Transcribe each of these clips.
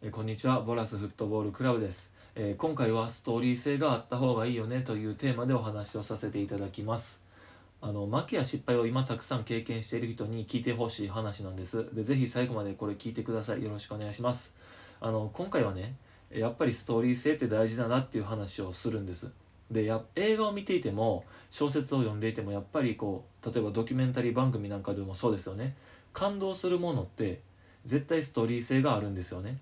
えこんにちは。ボラスフットボールクラブです、えー今回はストーリー性があった方がいいよねというテーマでお話をさせていただきます。あの負けや失敗を今たくさん経験している人に聞いてほしい話なんです。でぜひ最後までこれ聞いてください。よろしくお願いします。あの今回はねやっぱりストーリー性って大事だなっていう話をするんです。でや映画を見ていても小説を読んでいてもやっぱりこう例えばドキュメンタリー番組なんかでもそうですよね。感動するものって絶対ストーリー性があるんですよね。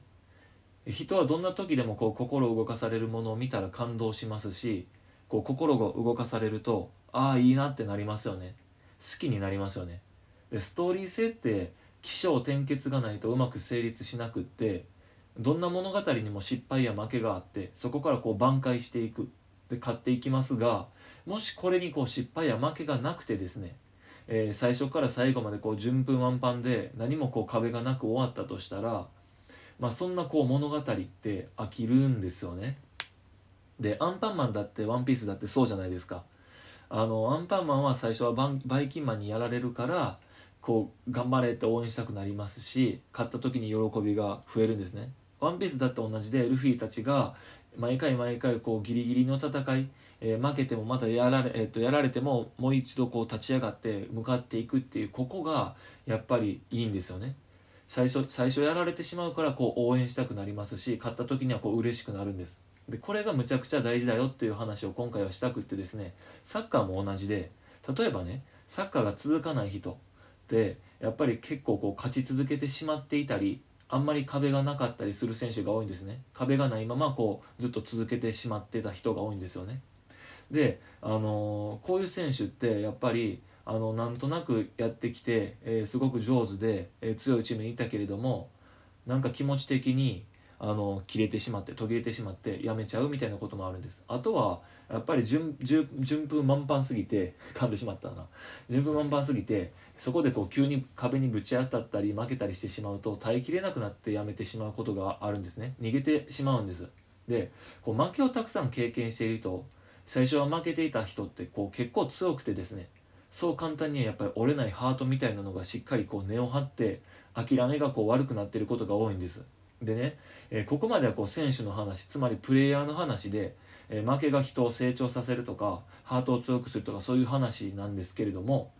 人はどんな時でもこう心を動かされるものを見たら感動しますしこう心が動かされるとああいいなってなりますよね。好きになりますよね。でストーリー性って起承転結がないとうまく成立しなくってどんな物語にも失敗や負けがあってそこからこう挽回していく。で勝っていきますがもしこれにこう失敗や負けがなくてですね、えー最初から最後までこう順風満帆で何もこう壁がなく終わったとしたらまあそんなこう物語って飽きるんですよね。でアンパンマンだってワンピースだってそうじゃないですか。あのアンパンマンは最初はバンバイキンマンにやられるからこう頑張れって応援したくなりますし勝った時に喜びが増えるんですね。ワンピースだって同じでルフィたちが毎回毎回こうギリギリの戦い、えー負けてもまたやられ,、えーとやられてももう一度こう立ち上がって向かっていくっていうここがやっぱりいいんですよね。最初最初やられてしまうからこう応援したくなりますし勝った時にはこう嬉しくなるんです。でこれがむちゃくちゃ大事だよっていう話を今回はしたくってですねサッカーも同じで例えばねサッカーが続かない人ってやっぱり結構こう勝ち続けてしまっていたりあんまり壁がなかったりする選手が多いんですね。壁がないままこうずっと続けてしまってた人が多いんですよね。で、あのーこういう選手ってやっぱりあのなんとなくやってきて、えーすごく上手で、えー強いチームにいたけれどもなんか気持ち的にあの切れてしまって途切れてしまってやめちゃうみたいなこともあるんです。あとはやっぱり順順順風満帆すぎて 噛んでしまったな。順風満帆すぎてそこでこう急に壁にぶち当たったり負けたりしてしまうと耐えきれなくなってやめてしまうことがあるんですね。逃げてしまうんです。でこう負けをたくさん経験していると最初は負けていた人ってこう結構強くてですねそう簡単にはやっぱり折れないハートみたいなのがしっかりこう根を張って諦めがこう悪くなってることが多いんです。でね、えーここまではこう選手の話つまりプレイヤーの話で、えー負けが人を成長させるとかハートを強くするとかそういう話なんですけれども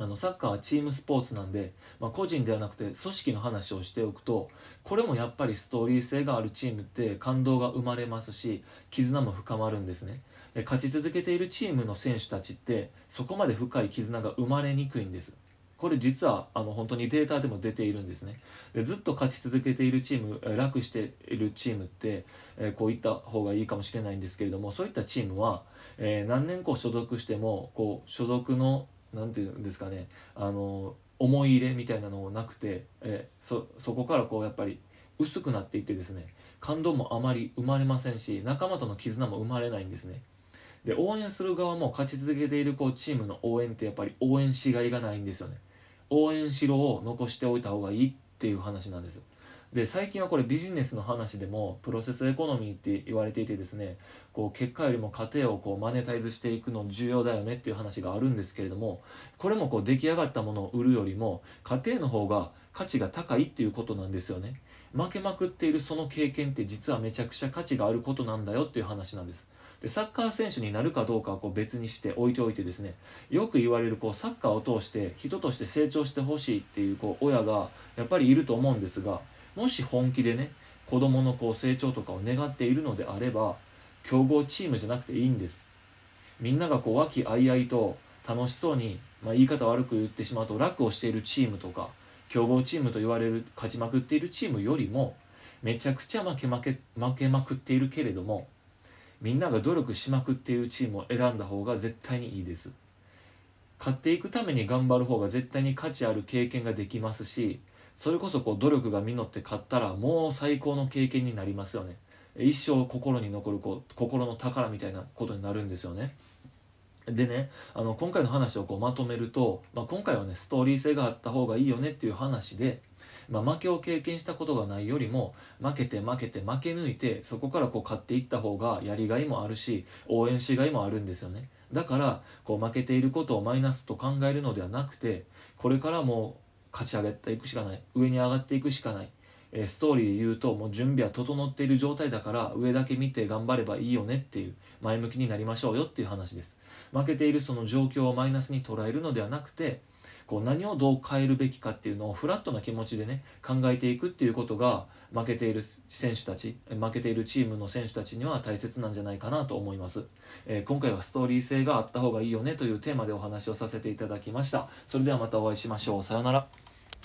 あのサッカーはチームスポーツなんで、まあ、個人ではなくて組織の話をしておくとこれもやっぱりストーリー性があるチームって感動が生まれますし絆も深まるんですね。勝ち続けているチームの選手たちってそこまで深い絆が生まれにくいんです。これ実はあの本当にデータでも出ているんですね。でずっと勝ち続けているチームえ楽しているチームって、えーこういった方がいいかもしれないんですけれどもそういったチームは、えー何年こう所属してもこう所属のなんていうんですかねあの思い入れみたいなのもなくて、えーそそこからこうやっぱり薄くなっていってですね感動もあまり生まれませんし仲間との絆も生まれないんですね。で応援する側も勝ち続けているこうチームの応援ってやっぱり応援しがいがないんですよね。応援しろを残しておいた方がいいっていう話なんです。で最近はこれビジネスの話でもプロセスエコノミーって言われていてですねこう結果よりも過程をこうマネタイズしていくの重要だよねっていう話があるんですけれどもこれもこう出来上がったものを売るよりも過程の方が価値が高いっていうことなんですよね。負けまくっているその経験って実はめちゃくちゃ価値があることなんだよっていう話なんです。でサッカー選手になるかどうかはこう別にして置いておいてですねよく言われるこうサッカーを通して人として成長してほしいっていうこう親がやっぱりいると思うんですがもし本気でね子供のこう成長とかを願っているのであれば強豪チームじゃなくていいんです。みんながこう和気あいあいと楽しそうに、まあ、言い方悪く言ってしまうと楽をしているチームとか強豪チームと言われる勝ちまくっているチームよりもめちゃくちゃ負け負け負けまくっているけれどもみんなが努力しまくっているチームを選んだ方が絶対にいいです。勝っていくために頑張る方が絶対に価値ある経験ができますしそれこそこう努力が実って勝ったらもう最高の経験になりますよね。一生心に残るこう心の宝みたいなことになるんですよね。でねあの今回の話をこうまとめると、まあ、今回はねストーリー性があった方がいいよねっていう話で、まあ、負けを経験したことがないよりも負けて負けて負け抜いてそこからこう勝っていった方がやりがいもあるし応援しがいもあるんですよね。だからこう負けていることをマイナスと考えるのではなくてこれからもう勝ち上がっていくしかない上に上がっていくしかない。えストーリーで言うともう準備は整っている状態だから上だけ見て頑張ればいいよねっていう前向きになりましょうよっていう話です。負けているその状況をマイナスに捉えるのではなくてこう何をどう変えるべきかっていうのをフラットな気持ちでね考えていくっていうことが負けている選手たち負けているチームの選手たちには大切なんじゃないかなと思います、えー今回はストーリー性があった方がいいよねというテーマでお話をさせていただきました。それではまたお会いしましょう。さようなら。